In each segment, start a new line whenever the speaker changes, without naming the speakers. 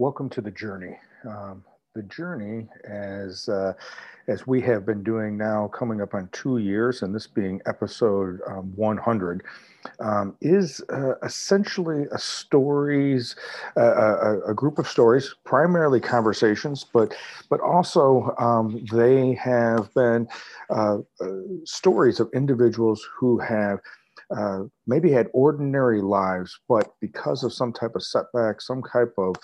welcome to the journey. Um, the journey, as uh, as we have been doing now, coming up on two years, and this being episode um, 100, um, is uh, essentially a stories, uh, a, a, group of stories, primarily conversations, but but also um, they have been uh, uh, stories of individuals who have uh, maybe had ordinary lives, but because of some type of setback, some type of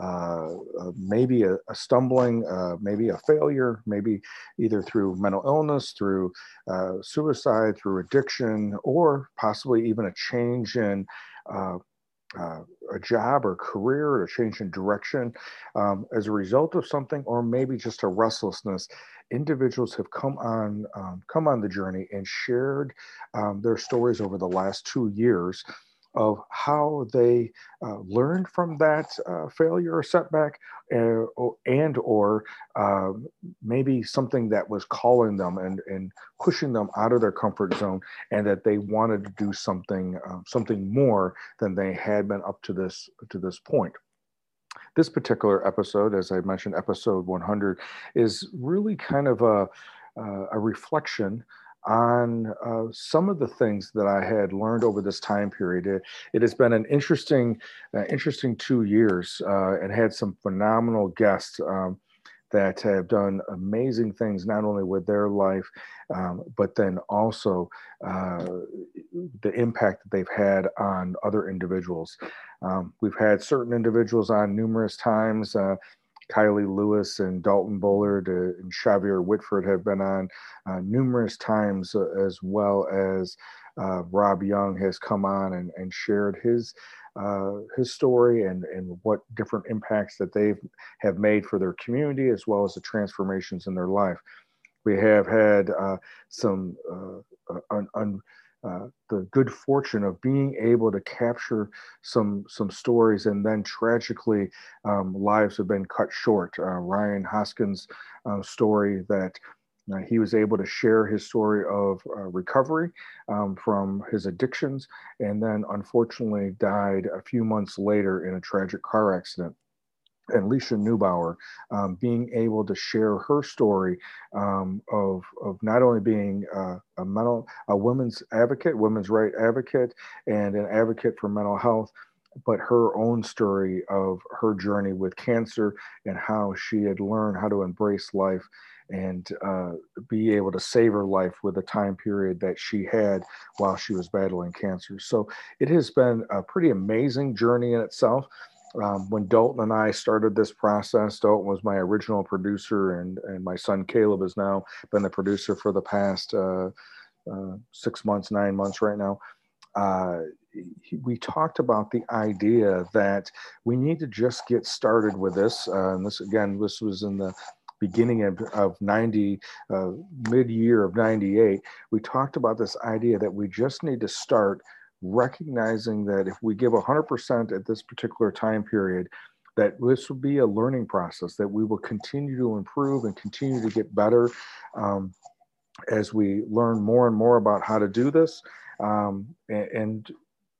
uh, uh, maybe a, a stumbling, uh, maybe a failure, maybe either through mental illness, through uh, suicide, through addiction, or possibly even a change in. Uh, a job or career or a change in direction um, as a result of something, or maybe just a restlessness individuals have come on um, come on the journey and shared um, their stories over the last two years of how they uh, learned from that uh, failure or setback uh, and or um, maybe something that was calling them and, and pushing them out of their comfort zone and that they wanted to do something um, something more than they had been up to this to this point. This particular episode, as I mentioned, episode 100, is really kind of a, uh, a reflection on uh, some of the things that I had learned over this time period. It, it has been an interesting, uh, interesting two years, uh, and had some phenomenal guests. Um, that have done amazing things not only with their life, um, but then also uh, the impact that they've had on other individuals. Um, we've had certain individuals on numerous times. Kylie Lewis and Dalton Bullard and Xavier Whitford have been on uh, numerous times, uh, as well as uh, Rob Young has come on and, and shared his uh, his story and, and what different impacts that they have made for their community as well as the transformations in their life. We have had uh, some un, un, uh, the good fortune of being able to capture some some stories and then tragically um, lives have been cut short. Uh, Ryan Hoskins' uh, story that uh, he was able to share his story of uh, recovery um, from his addictions and then unfortunately died a few months later in a tragic car accident. And Leisha Neubauer um, being able to share her story um, of, of not only being uh, a mental, a women's advocate, women's right advocate, and an advocate for mental health, but her own story of her journey with cancer and how she had learned how to embrace life and uh, be able to save her life with the time period that she had while she was battling cancer. So it has been a pretty amazing journey in itself. Um, when Dalton and I started this process, Dalton was my original producer, and, and my son Caleb has now been the producer for the past uh, uh, six months, nine months right now. Uh, we talked about the idea that we need to just get started with this. Uh, and this again, this was in the beginning of, of 90, uh, mid year of 98, we talked about this idea that we just need to start recognizing that if we give 100% at this particular time period, that this will be a learning process, that we will continue to improve and continue to get better um, as we learn more and more about how to do this. Um, and,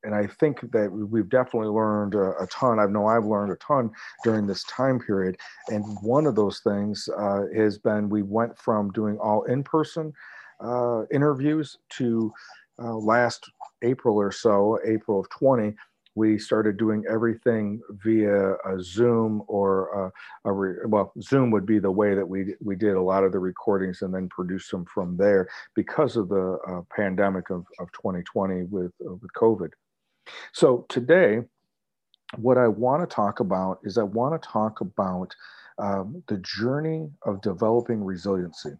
and I think that we've definitely learned a, a, ton. I know I've learned a ton during this time period. And one of those things uh, has been we went from doing all in person uh, interviews to uh, last April or so, April of 20. We started doing everything via a Zoom or a, a re, well, Zoom would be the way that we we did a lot of the recordings and then produce them from there because of the uh, pandemic of, of 2020 with uh, with COVID. So today, what I want to talk about is I want to talk about um, the journey of developing resiliency.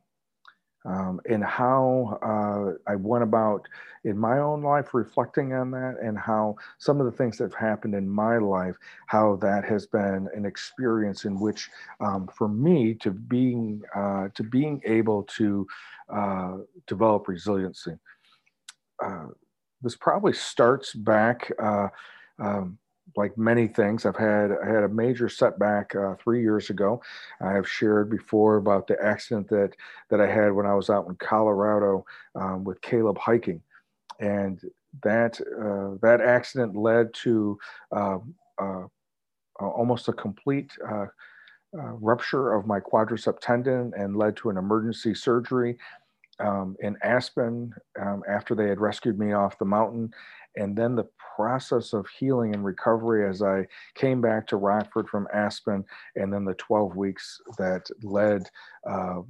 Um, and how uh, I went about in my own life reflecting on that, and how some of the things that have happened in my life, how that has been an experience in which, um, for me, to being uh, to being able to uh, develop resiliency. Uh, this probably starts back uh, um, like many things. I've had I had a major setback uh, three years ago. I have shared before about the accident that that I had when I was out in Colorado um, with Caleb hiking, and that uh, that accident led to um, uh, almost a complete uh, uh, rupture of my quadricep tendon and led to an emergency surgery um, in Aspen um, after they had rescued me off the mountain. And then the process of healing and recovery as I came back to Rockford from Aspen, and then the 12 weeks that led uh,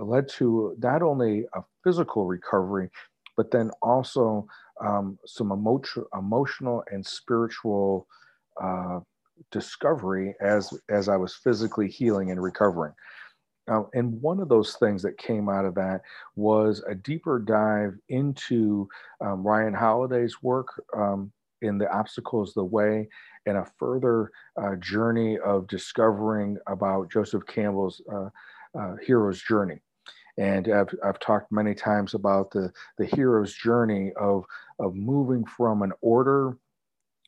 led to not only a physical recovery, but then also um, some emotion, emotional and spiritual uh, discovery as as I was physically healing and recovering. Um, and one of those things that came out of that was a deeper dive into um, Ryan Holiday's work um, in The Obstacles the Way, and a further uh, journey of discovering about Joseph Campbell's uh, uh, hero's journey. And I've, I've talked many times about the, the hero's journey of, of moving from an order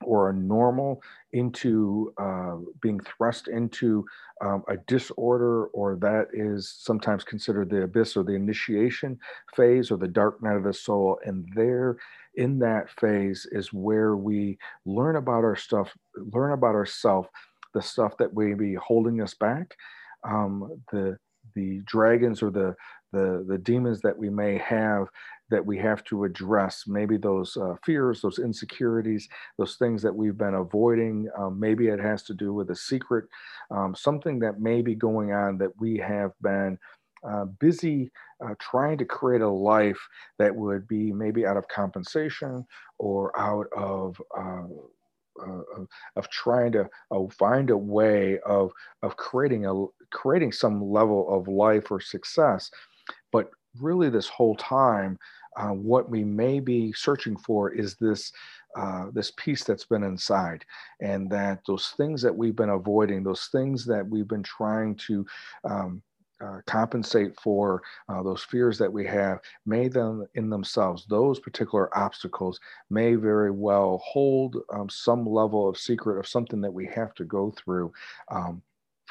or a normal into uh, being thrust into um, a disorder, or that is sometimes considered the abyss or the initiation phase or the dark night of the soul. And there, in that phase, is where we learn about our stuff, learn about ourself, the stuff that may be holding us back, um, the the dragons or the the the demons that we may have that we have to address. Maybe those uh, fears those insecurities those things that we've been avoiding um, maybe it has to do with a secret um, something that may be going on that we have been uh, busy uh, trying to create a life that would be maybe out of compensation or out of uh, uh, of trying to find a way of of creating a creating some level of life or success. But really this whole time uh, what we may be searching for is this uh, this peace that's been inside. And that those things that we've been avoiding those things that we've been trying to um, uh, compensate for uh, those fears that we have may them in themselves those particular obstacles may very well hold um, some level of secret of something that we have to go through um,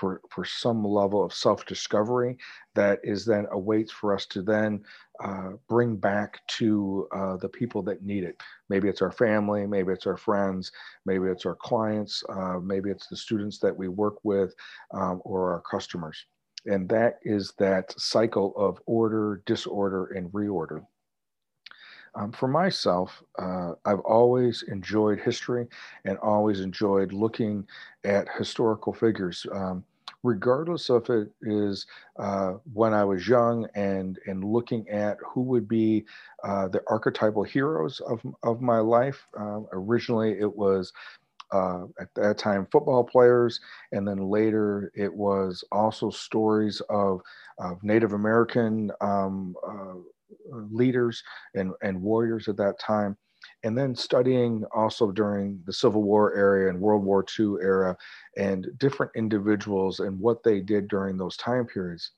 for, for some level of self-discovery that is then awaits for us to then uh, bring back to uh, the people that need it. Maybe it's our family, maybe it's our friends, maybe it's our clients, uh, maybe it's the students that we work with um, or our customers. And that is that cycle of order, disorder, and reorder. Um, for myself, uh, I've always enjoyed history and always enjoyed looking at historical figures. Um, regardless of it is uh, when I was young and and looking at who would be uh, the archetypal heroes of of my life. Uh, originally, it was. Uh, at that time, football players, and then later it was also stories of, of Native American um, uh, leaders and, and warriors at that time and then studying also during the Civil War era and World War II era and different individuals and what they did during those time periods.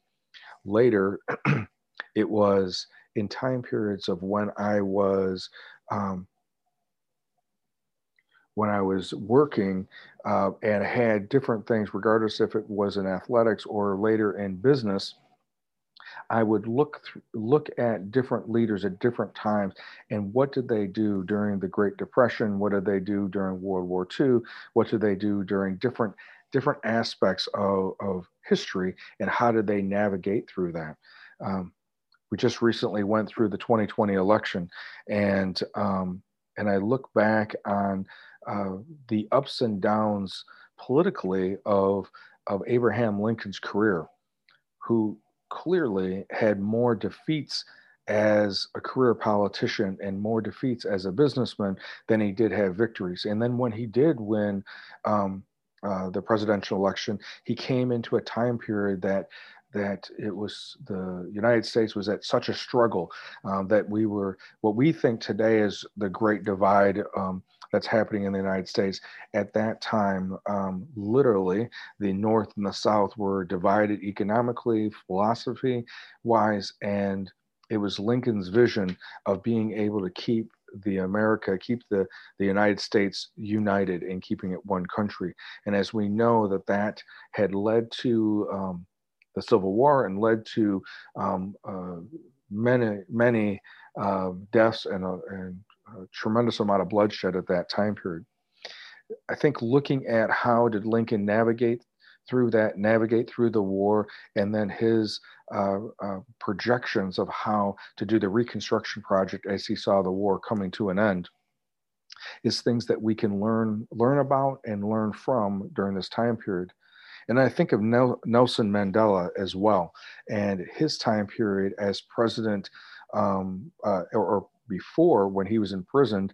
Later, it was in time periods of when I was um, when I was working uh, and had different things, regardless if it was in athletics or later in business, I would look th- look at different leaders at different times and what did they do during the Great Depression? What did they do during World War II? What did they do during different different aspects of, of history and how did they navigate through that? Um, we just recently went through the 2020 election and um, and I look back on uh, the ups and downs politically of of Abraham Lincoln's career, who clearly had more defeats as a career politician and more defeats as a businessman than he did have victories. And then when he did win um, uh, the presidential election, he came into a time period that that it was the United States was at such a struggle um, that we were what we think today is the Great Divide. Um, that's happening in the United States. At that time, um, literally, the North and the South were divided economically, philosophy wise, and it was Lincoln's vision of being able to keep the America, keep the, the United States united and keeping it one country. And as we know that that had led to um, the Civil War and led to um, uh, many, many uh, deaths and, uh, and a tremendous amount of bloodshed at that time period. I think looking at how did Lincoln navigate through that, navigate through the war, and then his uh, uh, projections of how to do the Reconstruction project as he saw the war coming to an end is things that we can learn learn about and learn from during this time period. And I think of Nelson Mandela as well, and his time period as president, um, uh, or, or, before when he was imprisoned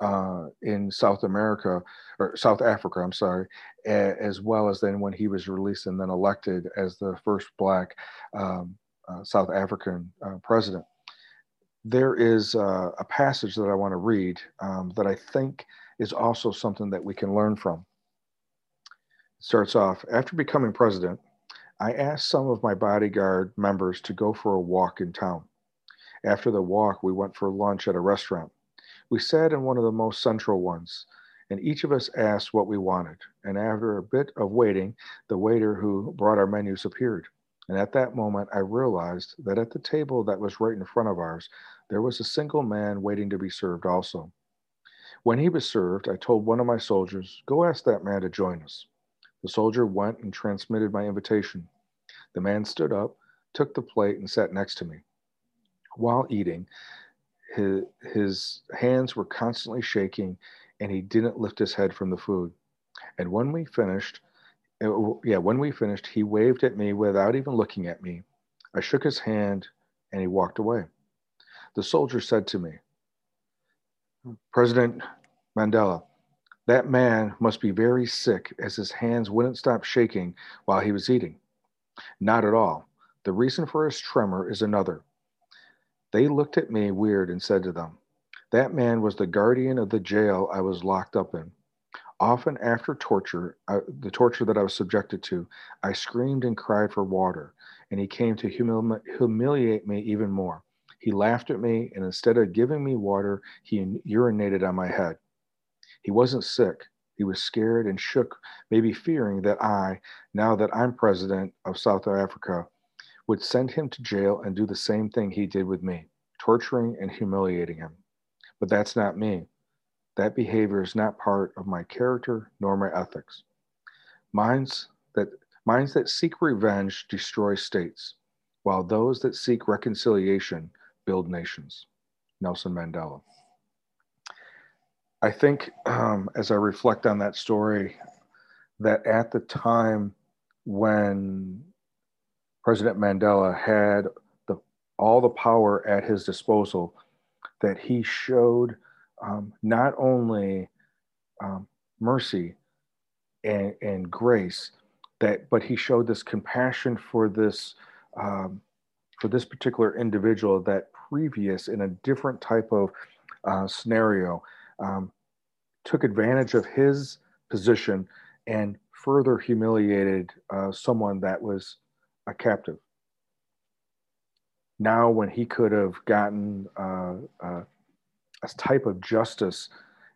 uh, in South America or South Africa, I'm sorry, as well as then when he was released and then elected as the first Black um, uh, South African uh, president. There is uh, a passage that I want to read um, that I think is also something that we can learn from. Starts off After becoming president, I asked some of my bodyguard members to go for a walk in town. After the walk, we went for lunch at a restaurant. We sat in one of the most central ones, and each of us asked what we wanted. And after a bit of waiting, the waiter who brought our menus appeared. And at that moment, I realized that at the table that was right in front of ours, there was a single man waiting to be served also. When he was served, I told one of my soldiers, Go ask that man to join us. The soldier went and transmitted my invitation. The man stood up, took the plate, and sat next to me. While eating, his, his hands were constantly shaking and he didn't lift his head from the food. And when we finished, uh, yeah, when we finished, he waved at me without even looking at me. I shook his hand and he walked away. The soldier said to me, President Mandela, that man must be very sick as his hands wouldn't stop shaking while he was eating. Not at all. The reason for his tremor is another. They looked at me weird and said to them, That man was the guardian of the jail I was locked up in. Often after torture, uh, the torture that I was subjected to, I screamed and cried for water, and he came to humili- humiliate me even more. He laughed at me, and instead of giving me water, he urinated on my head. He wasn't sick. He was scared and shook, maybe fearing that I, now that I'm president of South Africa, would send him to jail and do the same thing he did with me, torturing and humiliating him. But that's not me. That behavior is not part of my character nor my ethics. Minds that, minds that seek revenge destroy states, while those that seek reconciliation build nations. Nelson Mandela. I think um, as I reflect on that story, that at the time when President Mandela had the, all the power at his disposal, that he showed um, not only um, mercy and, and, grace, that but he showed this compassion for this um, for this particular individual that previous in a different type of uh, scenario um, took advantage of his position and further humiliated uh, someone that was a captive. Now, when he could have gotten uh, uh, a type of justice,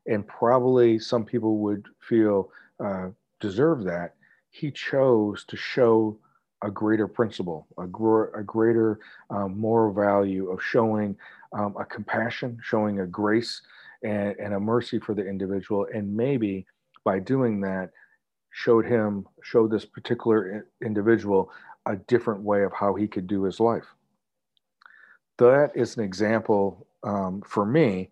and probably some people would feel uh, deserve that, he chose to show a greater principle, a, gr- a greater um, moral value of showing um, a compassion, showing a grace and, and a mercy for the individual, and maybe by doing that, showed him, showed this particular individual a different way of how he could do his life. That is an example um, for me.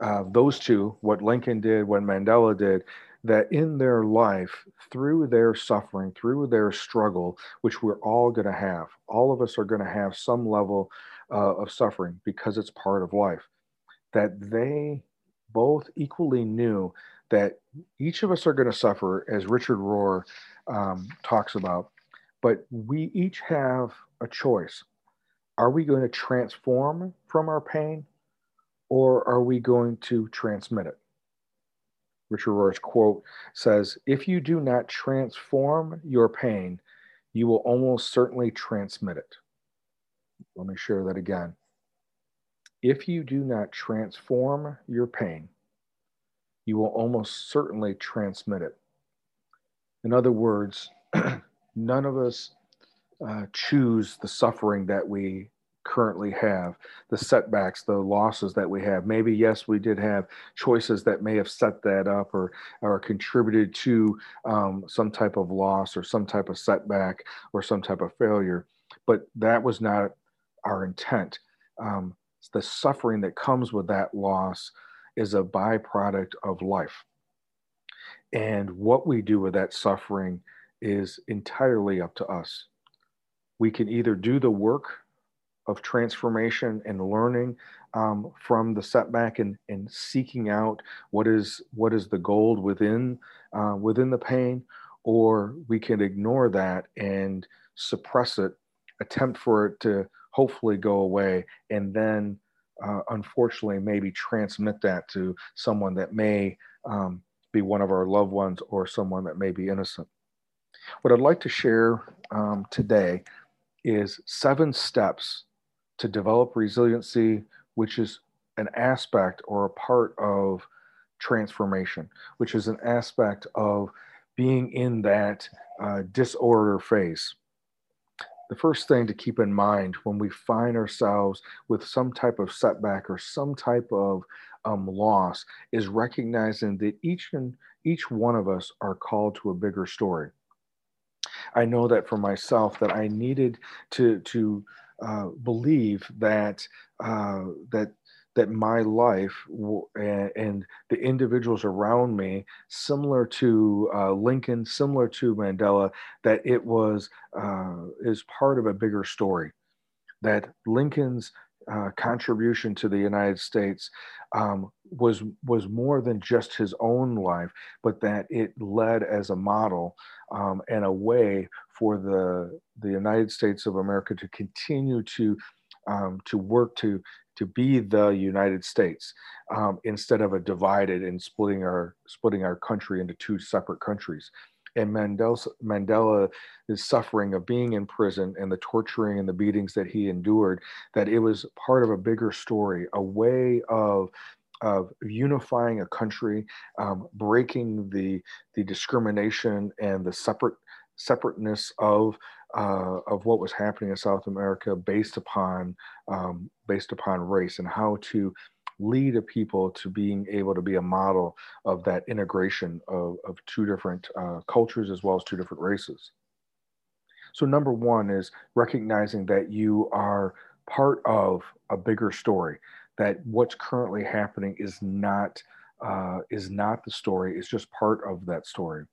Uh, those two, what Lincoln did, what Mandela did, that in their life, through their suffering, through their struggle, which we're all going to have, all of us are going to have some level uh, of suffering because it's part of life, that they both equally knew that each of us are going to suffer, as Richard Rohr um, talks about, but we each have a choice. Are we going to transform from our pain or are we going to transmit it? Richard Rohr's quote says If you do not transform your pain, you will almost certainly transmit it. Let me share that again. If you do not transform your pain, you will almost certainly transmit it. In other words, none of us uh, choose the suffering that we currently have, the setbacks, the losses that we have. Maybe, yes, we did have choices that may have set that up or, or contributed to um, some type of loss or some type of setback or some type of failure, but that was not our intent. Um, the suffering that comes with that loss is a byproduct of life. And what we do with that suffering is entirely up to us. We can either do the work of transformation and learning um, from the setback and, and seeking out what is what is the gold within uh, within the pain, or we can ignore that and suppress it, attempt for it to hopefully go away, and then uh, unfortunately maybe transmit that to someone that may um, be one of our loved ones or someone that may be innocent. What I'd like to share um, today is seven steps to develop resiliency, which is an aspect or a part of transformation, which is an aspect of being in that uh, disorder phase. The first thing to keep in mind when we find ourselves with some type of setback or some type of um, loss is recognizing that each and each one of us are called to a bigger story. I know that for myself that I needed to to uh, believe that uh, that that my life and, and, the individuals around me, similar to uh, Lincoln, similar to Mandela, that it was uh, is part of a bigger story. That Lincoln's uh, contribution to the United States um, was was more than just his own life, but that it led as a model um, and a way for the the United States of America to continue to um, to work to to be the United States um, instead of a divided and splitting our splitting our country into two separate countries. And Mandela, Mandela is suffering of being in prison and the torturing and the beatings that he endured, that it was part of a bigger story, a way of of unifying a country, um, breaking the the discrimination and the separate separateness of uh, of what was happening in South America based upon um, based upon race and how to lead a people to being able to be a model of that integration of, of two different uh, cultures as well as two different races. So, number one is recognizing that you are part of a bigger story, that what's currently happening is not. Uh, is not the story, it's just part of that story.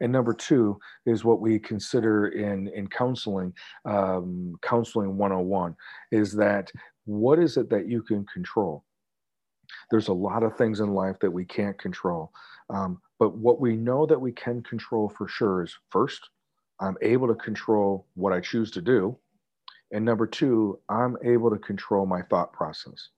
And number two is what we consider in, in counseling, um, counseling 101, is that what is it that you can control? There's a lot of things in life that we can't control. Um, but what we know that we can control for sure is first, I'm able to control what I choose to do. And number two, I'm able to control my thought process.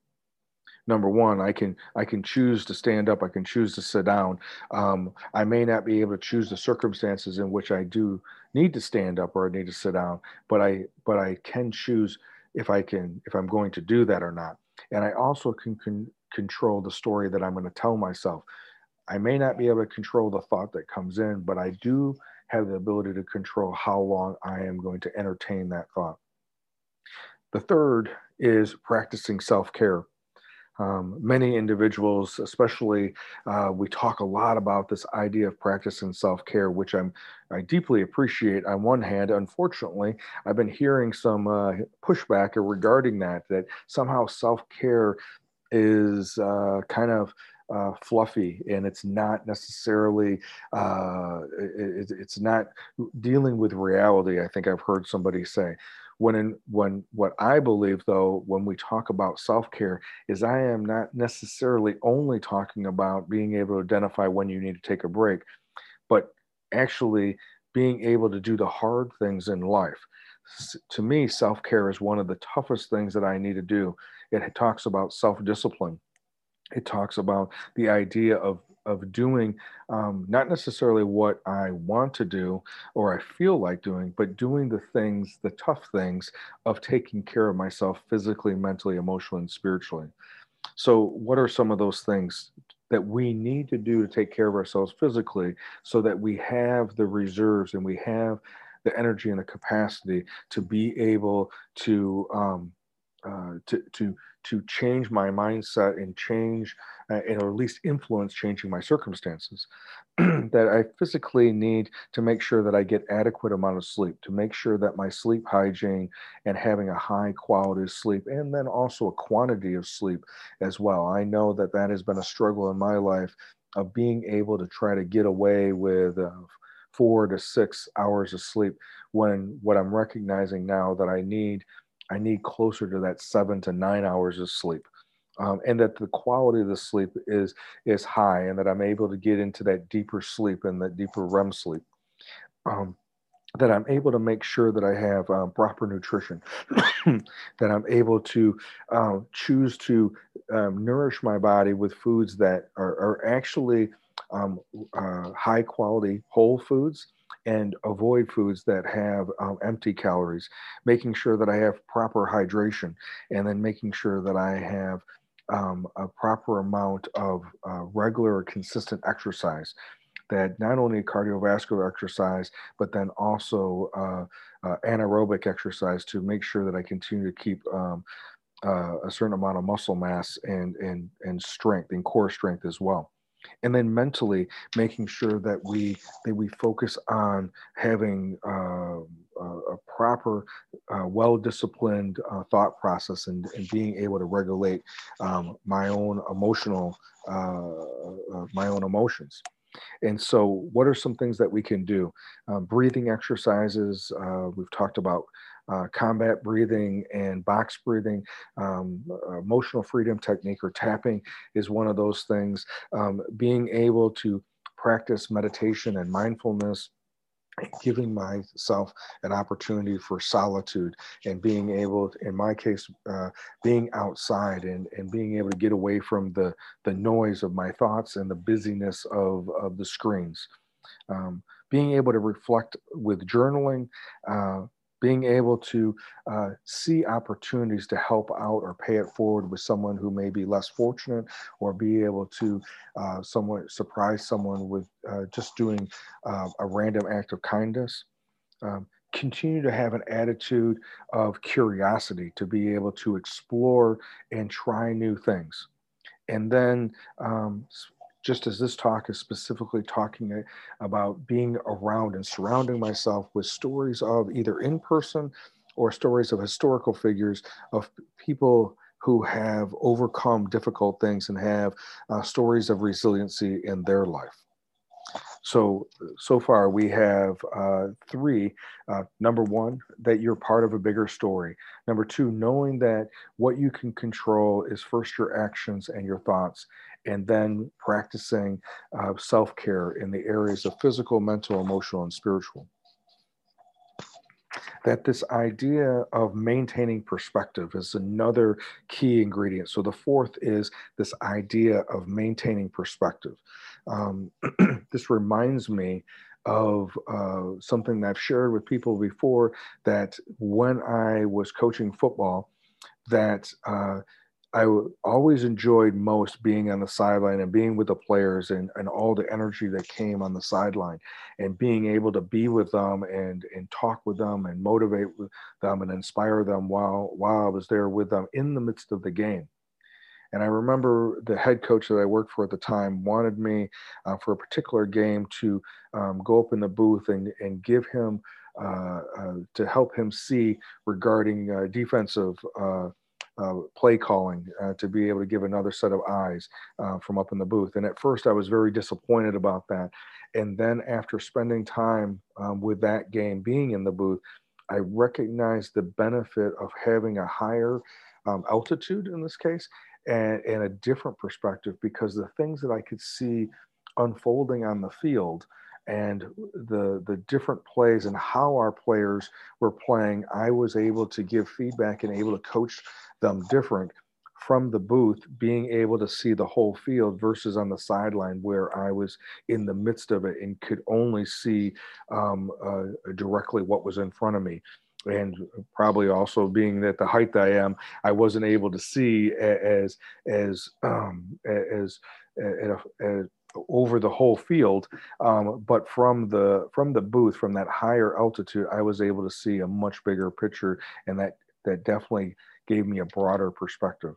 Number one, I can I can choose to stand up. I can choose to sit down. Um, I may not be able to choose the circumstances in which I do need to stand up or I need to sit down, but I but I can choose if I can if I'm going to do that or not. And I also can, can control the story that I'm going to tell myself. I may not be able to control the thought that comes in, but I do have the ability to control how long I am going to entertain that thought. The third is practicing self care. Um, many individuals, especially, uh, we talk a lot about this idea of practicing self-care, which I'm I deeply appreciate. On one hand, unfortunately, I've been hearing some uh, pushback regarding that. That somehow self-care is uh, kind of uh, fluffy and it's not necessarily uh, it, it's not dealing with reality i think i've heard somebody say when in, when what i believe though when we talk about self-care is i am not necessarily only talking about being able to identify when you need to take a break but actually being able to do the hard things in life to me self-care is one of the toughest things that i need to do it talks about self discipline. It talks about the idea of of doing um, not necessarily what I want to do or I feel like doing, but doing the things, the tough things of taking care of myself physically, mentally, emotionally, and spiritually. So, what are some of those things that we need to do to take care of ourselves physically so that we have the reserves and we have the energy and the capacity to be able to um, uh, to to to change my mindset and change uh, and or at least influence changing my circumstances that i physically need to make sure that i get adequate amount of sleep to make sure that my sleep hygiene and having a high quality of sleep and then also a quantity of sleep as well. I know that that has been a struggle in my life of being able to try to get away with uh, four to six hours of sleep when what i'm recognizing now that i need I need closer to that seven to nine hours of sleep. Um, and that the quality of the sleep is is high, and that I'm able to get into that deeper sleep and that deeper REM sleep. Um, that I'm able to make sure that I have um, proper nutrition, that I'm able to uh, choose to um, nourish my body with foods that are, are actually um, uh, high quality whole foods and avoid foods that have um, empty calories, making sure that I have proper hydration, and then making sure that I have um, a proper amount of uh, regular, consistent exercise. That not only cardiovascular exercise, but then also uh, uh, anaerobic exercise to make sure that I continue to keep um, uh, a certain amount of muscle mass and and and strength and core strength as well and then mentally making sure that we that we focus on having uh, a proper uh, well-disciplined uh, thought process and, and, being able to regulate um, my own emotional uh, uh, my own emotions. And so what are some things that we can do? Um, breathing exercises uh, we've talked about uh, combat breathing and box breathing, um, emotional freedom technique or tapping is one of those things. Um, being able to practice meditation and mindfulness giving myself an opportunity for solitude and being able in my case uh, being outside and, and being able to get away from the the noise of my thoughts and the busyness of, of the screens um, being able to reflect with journaling uh, being able to uh, see opportunities to help out or pay it forward with someone who may be less fortunate or be able to uh, somewhat surprise someone with uh, just doing uh, a random act of kindness um, continue to have an attitude of curiosity to be able to explore and try new things. And then um, just as this talk is specifically talking about being around and surrounding myself with stories of either in person or stories of historical figures of people who have overcome difficult things and have uh, stories of resiliency in their life. So, so far we have uh, three. Uh, number one, that you're part of a bigger story. Number two, knowing that what you can control is first your actions and your thoughts, and then practicing uh, self care in the areas of physical, mental, emotional, and spiritual that this idea of maintaining perspective is another key ingredient. So the fourth is this idea of maintaining perspective. Um, this reminds me of uh, something I've shared with people before that when I was coaching football, that uh, I always enjoyed most being on the sideline and being with the players and, and all the energy that came on the sideline and being able to be with them and, and talk with them and motivate them and inspire them while, while I was there with them in the midst of the game. And I remember the head coach that I worked for at the time wanted me uh, for a particular game to um, go up in the booth and, and give him uh, uh, to help him see regarding uh, defensive uh, play calling uh, to be able to give another set of eyes uh, from up in the booth. And at first, I was very disappointed about that. And then, after spending time um, with that game being in the booth, I recognized the benefit of having a higher um, altitude in this case and, and a different perspective because the things that I could see unfolding on the field and the the different plays and how our players were playing i was able to give feedback and able to coach them different from the booth being able to see the whole field versus on the sideline where i was in the midst of it and could only see um, uh, directly what was in front of me. And probably also being that the height that i am i wasn't able to see as as um, as, as, as over the whole field um, but from the from the booth from that higher altitude i was able to see a much bigger picture and that that definitely gave me a broader perspective.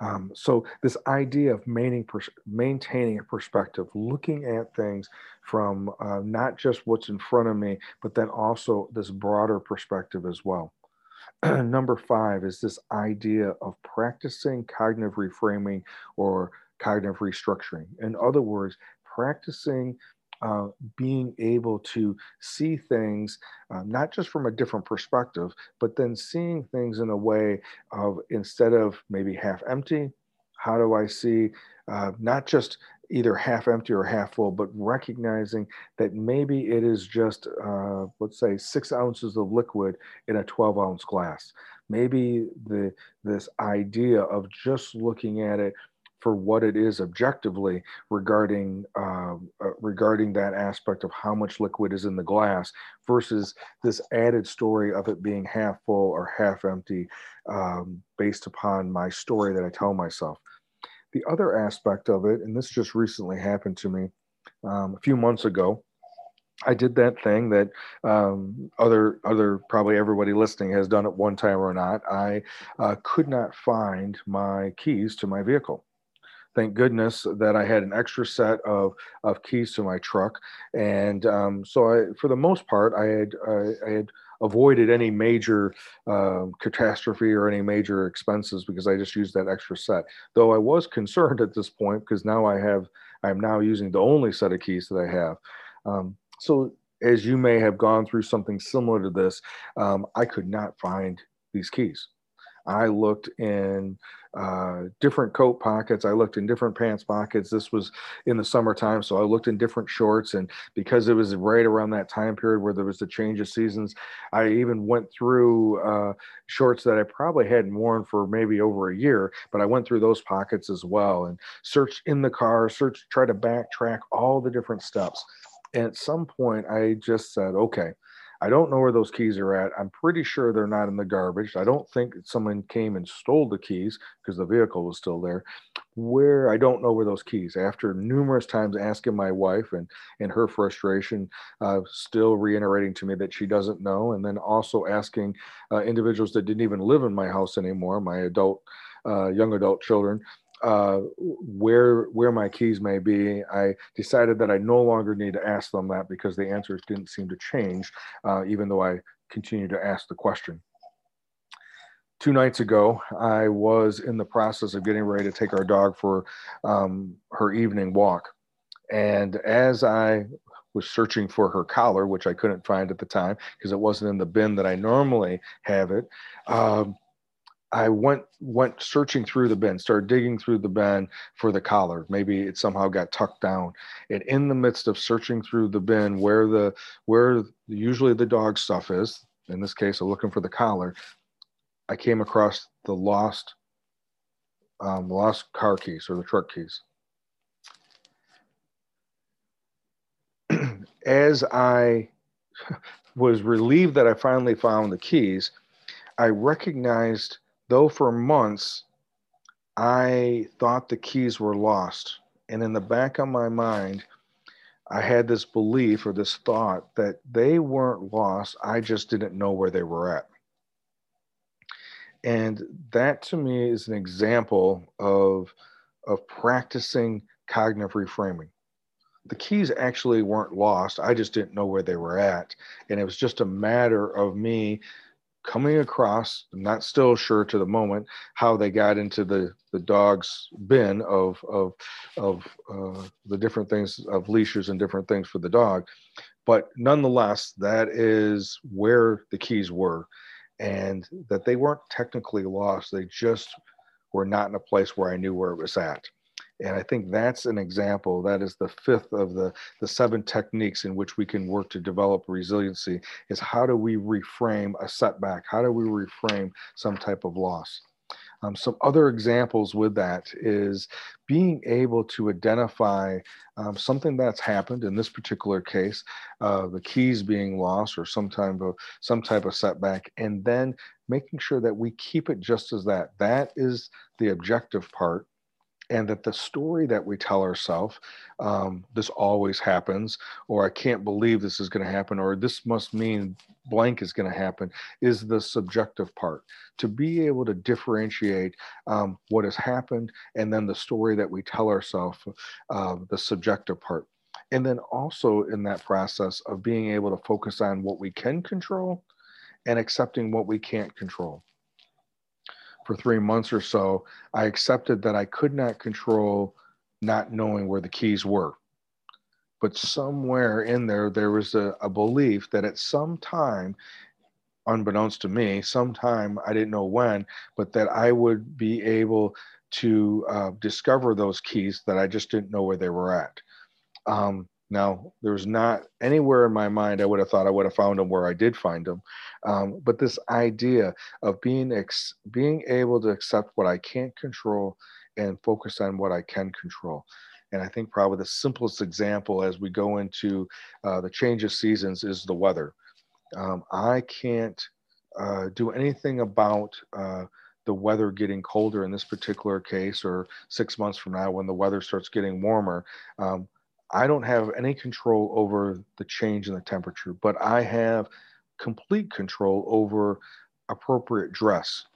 Um, so this idea of maintaining, maintaining a perspective, looking at things from uh, not just what's in front of me, but then also this broader perspective as well. Number five is this idea of practicing cognitive reframing or cognitive restructuring. In other words, practicing uh, being able to see things uh, not just from a different perspective, but then seeing things in a way of instead of maybe half empty, how do I see uh, not just either half empty or half full, but recognizing that maybe it is just, uh, let's say, six ounces of liquid in a 12 ounce glass. Maybe the this idea of just looking at it for what it is objectively regarding uh, uh, regarding that aspect of how much liquid is in the glass versus this added story of it being half full or half empty um, based upon my story that I tell myself. The other aspect of it, and this just recently happened to me um, a few months ago, I did that thing that um, other other probably everybody listening has done at one time or not. I uh, could not find my keys to my vehicle thank goodness that I had an extra set of, of keys to my truck. And um, so I, for the most part, I had, I had avoided any major uh, catastrophe or any major expenses because I just used that extra set. Though I was concerned at this point because now I have, I'm now using the only set of keys that I have. Um, so as you may have gone through something similar to this, um, I could not find these keys. I looked in uh, different coat pockets. I looked in different pants pockets. This was in the summertime, so I looked in different shorts. And because it was right around that time period where there was the change of seasons, I even went through uh, shorts that I probably hadn't worn for maybe over a year, but I went through those pockets as well and searched in the car, searched, try to backtrack all the different steps. And at some point, I just said, okay, I don't know where those keys are at. I'm pretty sure they're not in the garbage. I don't think someone came and stole the keys because the vehicle was still there. Where I don't know where those keys. After numerous times asking my wife and and her frustration, uh, still reiterating to me that she doesn't know, and then also asking uh, individuals that didn't even live in my house anymore, my adult, uh, young adult children, uh, where where my keys may be, I decided that I no longer need to ask them that because the answers didn't seem to change, uh, even though I continued to ask the question. Two nights ago, I was in the process of getting ready to take our dog for um, her evening walk, and as I was searching for her collar, which I couldn't find at the time because it wasn't in the bin that I normally have it. Um, I went went searching through the bin, started digging through the bin for the collar. Maybe it somehow got tucked down. And in the midst of searching through the bin where the where usually the dog stuff is, in this case, I'm looking for the collar. I came across the lost um, lost car keys or the truck keys. As I was relieved that I finally found the keys, I recognized though for months I thought the keys were lost. And in the back of my mind, I had this belief or this thought that they weren't lost. I just didn't know where they were at. And that to me is an example of, of practicing cognitive reframing. The keys actually weren't lost. I just didn't know where they were at. And it was just a matter of me coming across i'm not still sure to the moment how they got into the the dog's bin of of of uh, the different things of leashes and different things for the dog. But nonetheless that is where the keys were and that they weren't technically lost. They just were not in a place where i knew where it was at and I think that's an example. That is the fifth of the, the seven techniques in which we can work to develop resiliency is how do we reframe a setback? How do we reframe some type of loss? Um, some other examples with that is being able to identify um, something that's happened in this particular case, uh, the keys being lost or some type of some type of setback, and then making sure that we keep it just as that. That is the objective part and that the story that we tell ourselves, um, this always happens, or I can't believe this is going to happen, or this must mean blank is going to happen, is the subjective part. To be able to differentiate um, what has happened and then the story that we tell ourselves, uh, the subjective part. And then also in that process of being able to focus on what we can control and accepting what we can't control for three months or so, I accepted that I could not control not knowing where the keys were. But somewhere in there, there was a, a belief that at some time, unbeknownst to me, sometime I didn't know when, but that I would be able to uh, discover those keys that I just didn't know where they were at. Um, now, there's not anywhere in my mind I would have thought I would have found them where I did find them. Um, but this idea of being ex- being able to accept what I can't control and focus on what I can control. And I think probably the simplest example as we go into uh, the change of seasons is the weather. Um, I can't uh, do anything about uh, the weather getting colder in this particular case, or six months from now when the weather starts getting warmer. Um, I don't have any control over the change in the temperature, but I have complete control over appropriate dress.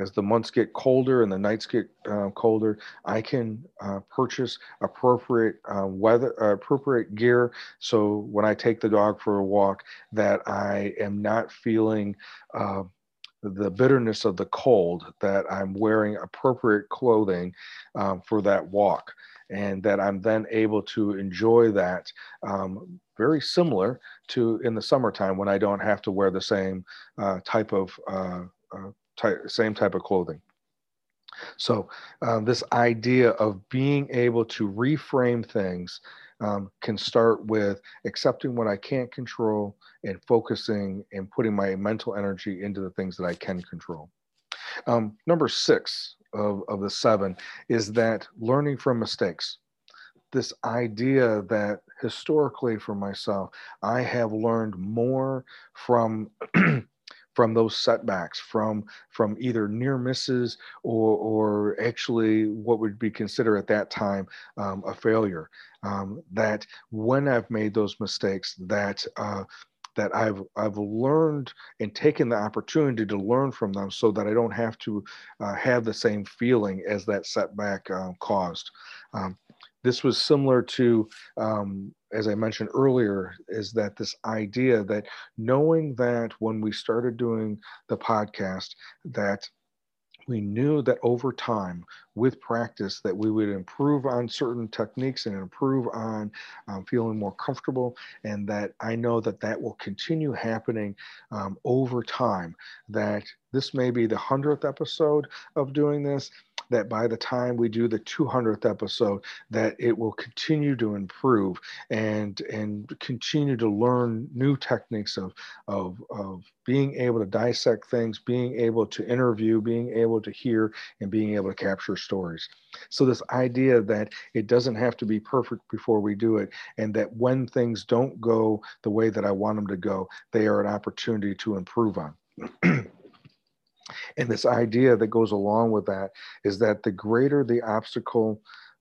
As the months get colder and the nights get uh, colder, I can uh, purchase appropriate uh, weather, uh, appropriate gear. So when I take the dog for a walk, that I am not feeling uh, the bitterness of the cold. That I'm wearing appropriate clothing um, for that walk and that I'm then able to enjoy that um, very similar to in the summertime when I don't have to wear the same uh, type of uh, uh, type, same type of clothing. So um, this idea of being able to reframe things um, can start with accepting what I can't control and focusing and putting my mental energy into the things that I can control. Um, number six, of, of the seven is that learning from mistakes. This idea that historically for myself, I have learned more from from those setbacks, from from either near misses or or actually what would be considered at that time um, a failure. Um, that when I've made those mistakes, that uh, that I've I've learned and taken the opportunity to learn from them, so that I don't have to uh, have the same feeling as that setback uh, caused. Um, this was similar to, um, as I mentioned earlier, is that this idea that knowing that when we started doing the podcast, that we knew that over time with practice that we would improve on certain techniques and improve on um, feeling more comfortable and that i know that that will continue happening um, over time. That this may be the 100th episode of doing this that by the time we do the 200th episode that it will continue to improve and and continue to learn new techniques of of of being able to dissect things being able to interview being able to hear and being able to capture stories. So this idea that it doesn't have to be perfect before we do it and that when things don't go the way that I want them to go they are an opportunity to improve on And this idea that goes along with that is that the greater the obstacle,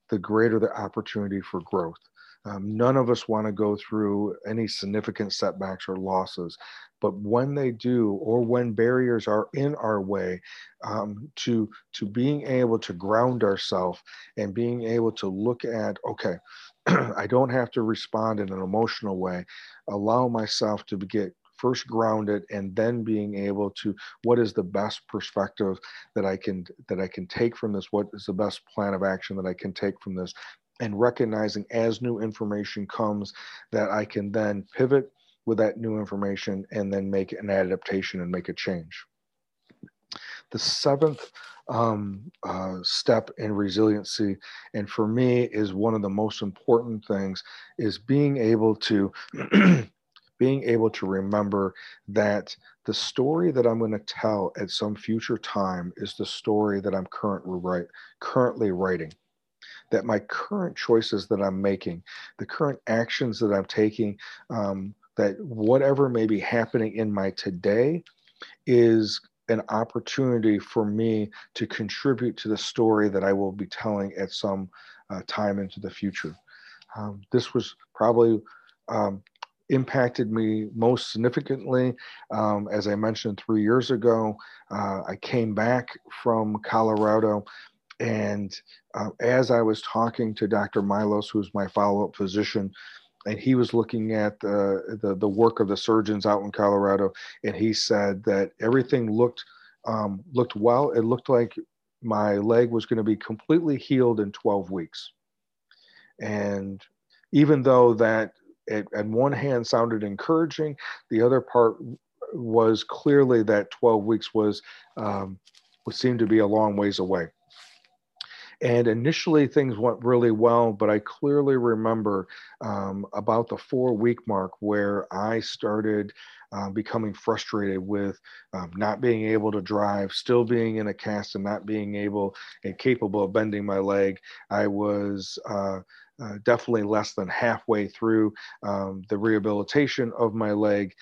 the greater the opportunity for growth. Um, none of us want to go through any significant setbacks or losses, but when they do, or when barriers are in our way, um, to to being able to ground ourselves and being able to look at, okay, I don't have to respond in an emotional way. Allow myself to get first grounded and then being able to what is the best perspective that i can that i can take from this? What is the best plan of action that i can take from this? And recognizing as new information comes that i can then pivot with that new information and then make an adaptation and make a change. The seventh um, uh, step in resiliency and for me is one of the most important things is being able to being able to remember that the story that I'm going to tell at some future time is the story that I'm currently write, currently writing. That my current choices that I'm making, the current actions that I'm taking, um, that whatever may be happening in my today is an opportunity for me to contribute to the story that I will be telling at some uh, time into the future. Um, this was probably um, impacted me most significantly. Um, as I mentioned three years ago, uh, I came back from Colorado. And uh, as I was talking to Dr. Milos, who's my follow up physician, and he was looking at the, the, the work of the surgeons out in Colorado, and he said that everything looked um, looked well. It looked like my leg was going to be completely healed in 12 weeks. And even though that it, on one hand sounded encouraging, the other part was clearly that 12 weeks was um, would seem to be a long ways away. And initially, things went really well, but I clearly remember um, about the four week mark where I started uh, becoming frustrated with um, not being able to drive, still being in a cast, and not being able and capable of bending my leg. I was uh, uh, definitely less than halfway through um, the rehabilitation of my leg.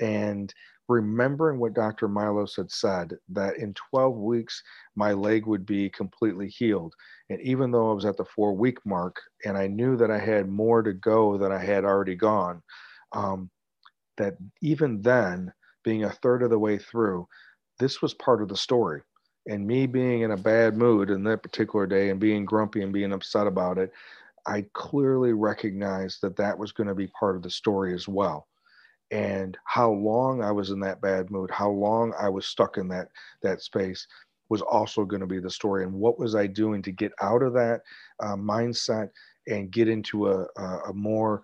And remembering what Dr. Milos had said that in 12 weeks, my leg would be completely healed. And even though I was at the four week mark and I knew that I had more to go than I had already gone, um, that even then, being a third of the way through, this was part of the story. And me being in a bad mood in that particular day and being grumpy and being upset about it, I clearly recognized that that was going to be part of the story as well and how long I was in that bad mood, how long I was stuck in that that space was also going to be the story. And what was I doing to get out of that uh, mindset and get into a, a more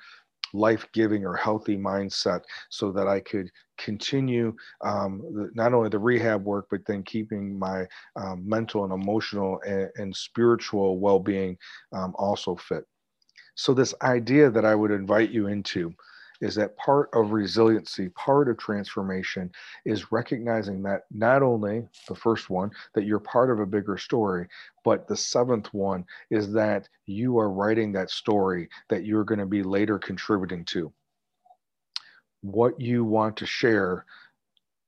life-giving or healthy mindset so that I could continue um, the, not only the rehab work, but then keeping my um, mental and emotional and, and spiritual well-being um, also fit. So this idea that I would invite you into is that part of resiliency, part of transformation is recognizing that not only the first one, that you're part of a bigger story, but the seventh one is that you are writing that story that you're going to be later contributing to. What you want to share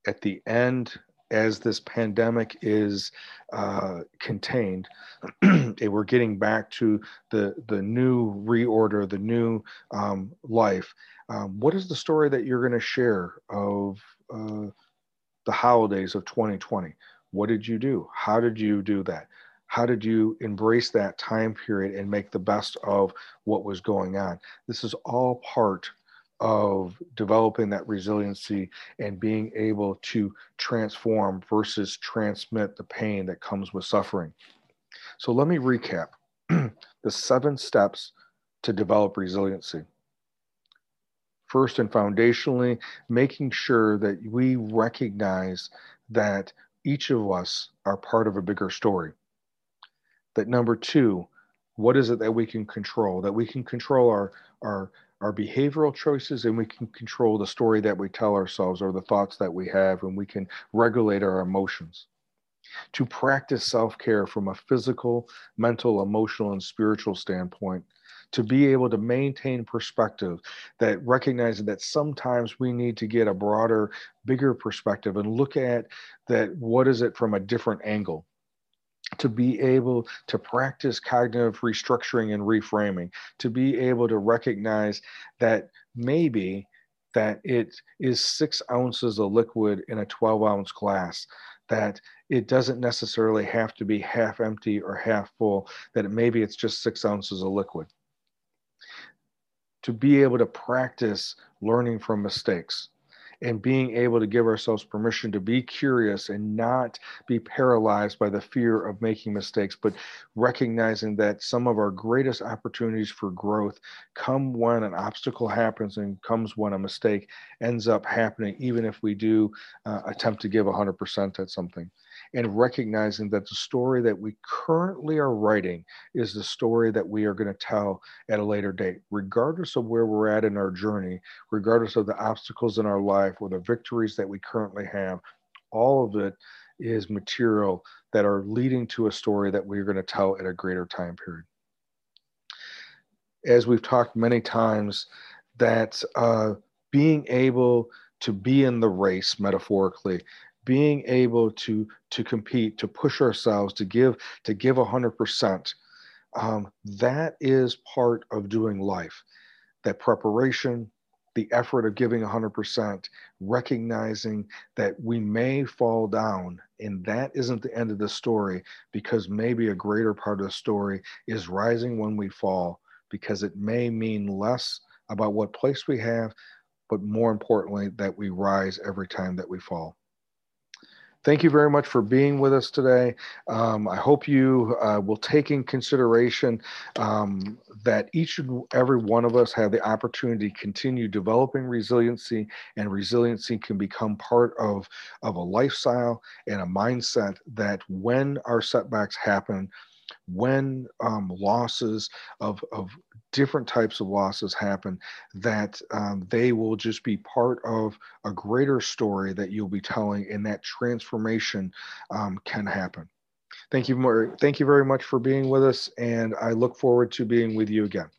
at the end as this pandemic is uh, contained, we're getting back to the the new reorder, the new um, life. Um, what is the story that you're going to share of uh, the holidays of 2020? What did you do? How did you do that? How did you embrace that time period and make the best of what was going on? This is all part of developing that resiliency and being able to transform versus transmit the pain that comes with suffering. So let me recap the seven steps to develop resiliency. First and foundationally, making sure that we recognize that each of us are part of a bigger story. That number two, what is it that we can control? That we can control our, our our behavioral choices and we can control the story that we tell ourselves or the thoughts that we have and we can regulate our emotions to practice self-care from a physical mental emotional and spiritual standpoint to be able to maintain perspective that recognizing that sometimes we need to get a broader bigger perspective and look at that what is it from a different angle to be able to practice cognitive restructuring and reframing, to be able to recognize that maybe that it is six ounces of liquid in a 12 ounce glass, that it doesn't necessarily have to be half empty or half full, that maybe it's just six ounces of liquid. To be able to practice learning from mistakes and being able to give ourselves permission to be curious and not be paralyzed by the fear of making mistakes, but recognizing that some of our greatest opportunities for growth come when an obstacle happens and comes when a mistake ends up happening, even if we do uh, attempt to give 100% at something and recognizing that the story that we currently are writing is the story that we are going to tell at a later date, regardless of where we're at in our journey, regardless of the obstacles in our life or the victories that we currently have. All of it is material that are leading to a story that we're going to tell at a greater time period. As we've talked many times, that uh, being able to be in the race metaphorically being able to to compete, to push ourselves, to give to give a hundred percent. Um, that is part of doing life. That preparation, the effort of giving 100%, recognizing that we may fall down, and that isn't the end of the story because maybe a greater part of the story is rising when we fall because it may mean less about what place we have, but more importantly, that we rise every time that we fall. Thank you very much for being with us today. Um, I hope you uh, will take in consideration um, that each and every one of us have the opportunity to continue developing resiliency, and resiliency can become part of, of a lifestyle and a mindset that when our setbacks happen, when um, losses of, of different types of losses happen, that um, they will just be part of a greater story that you'll be telling, and that transformation um, can happen. Thank you, more, thank you very much for being with us, and I look forward to being with you again.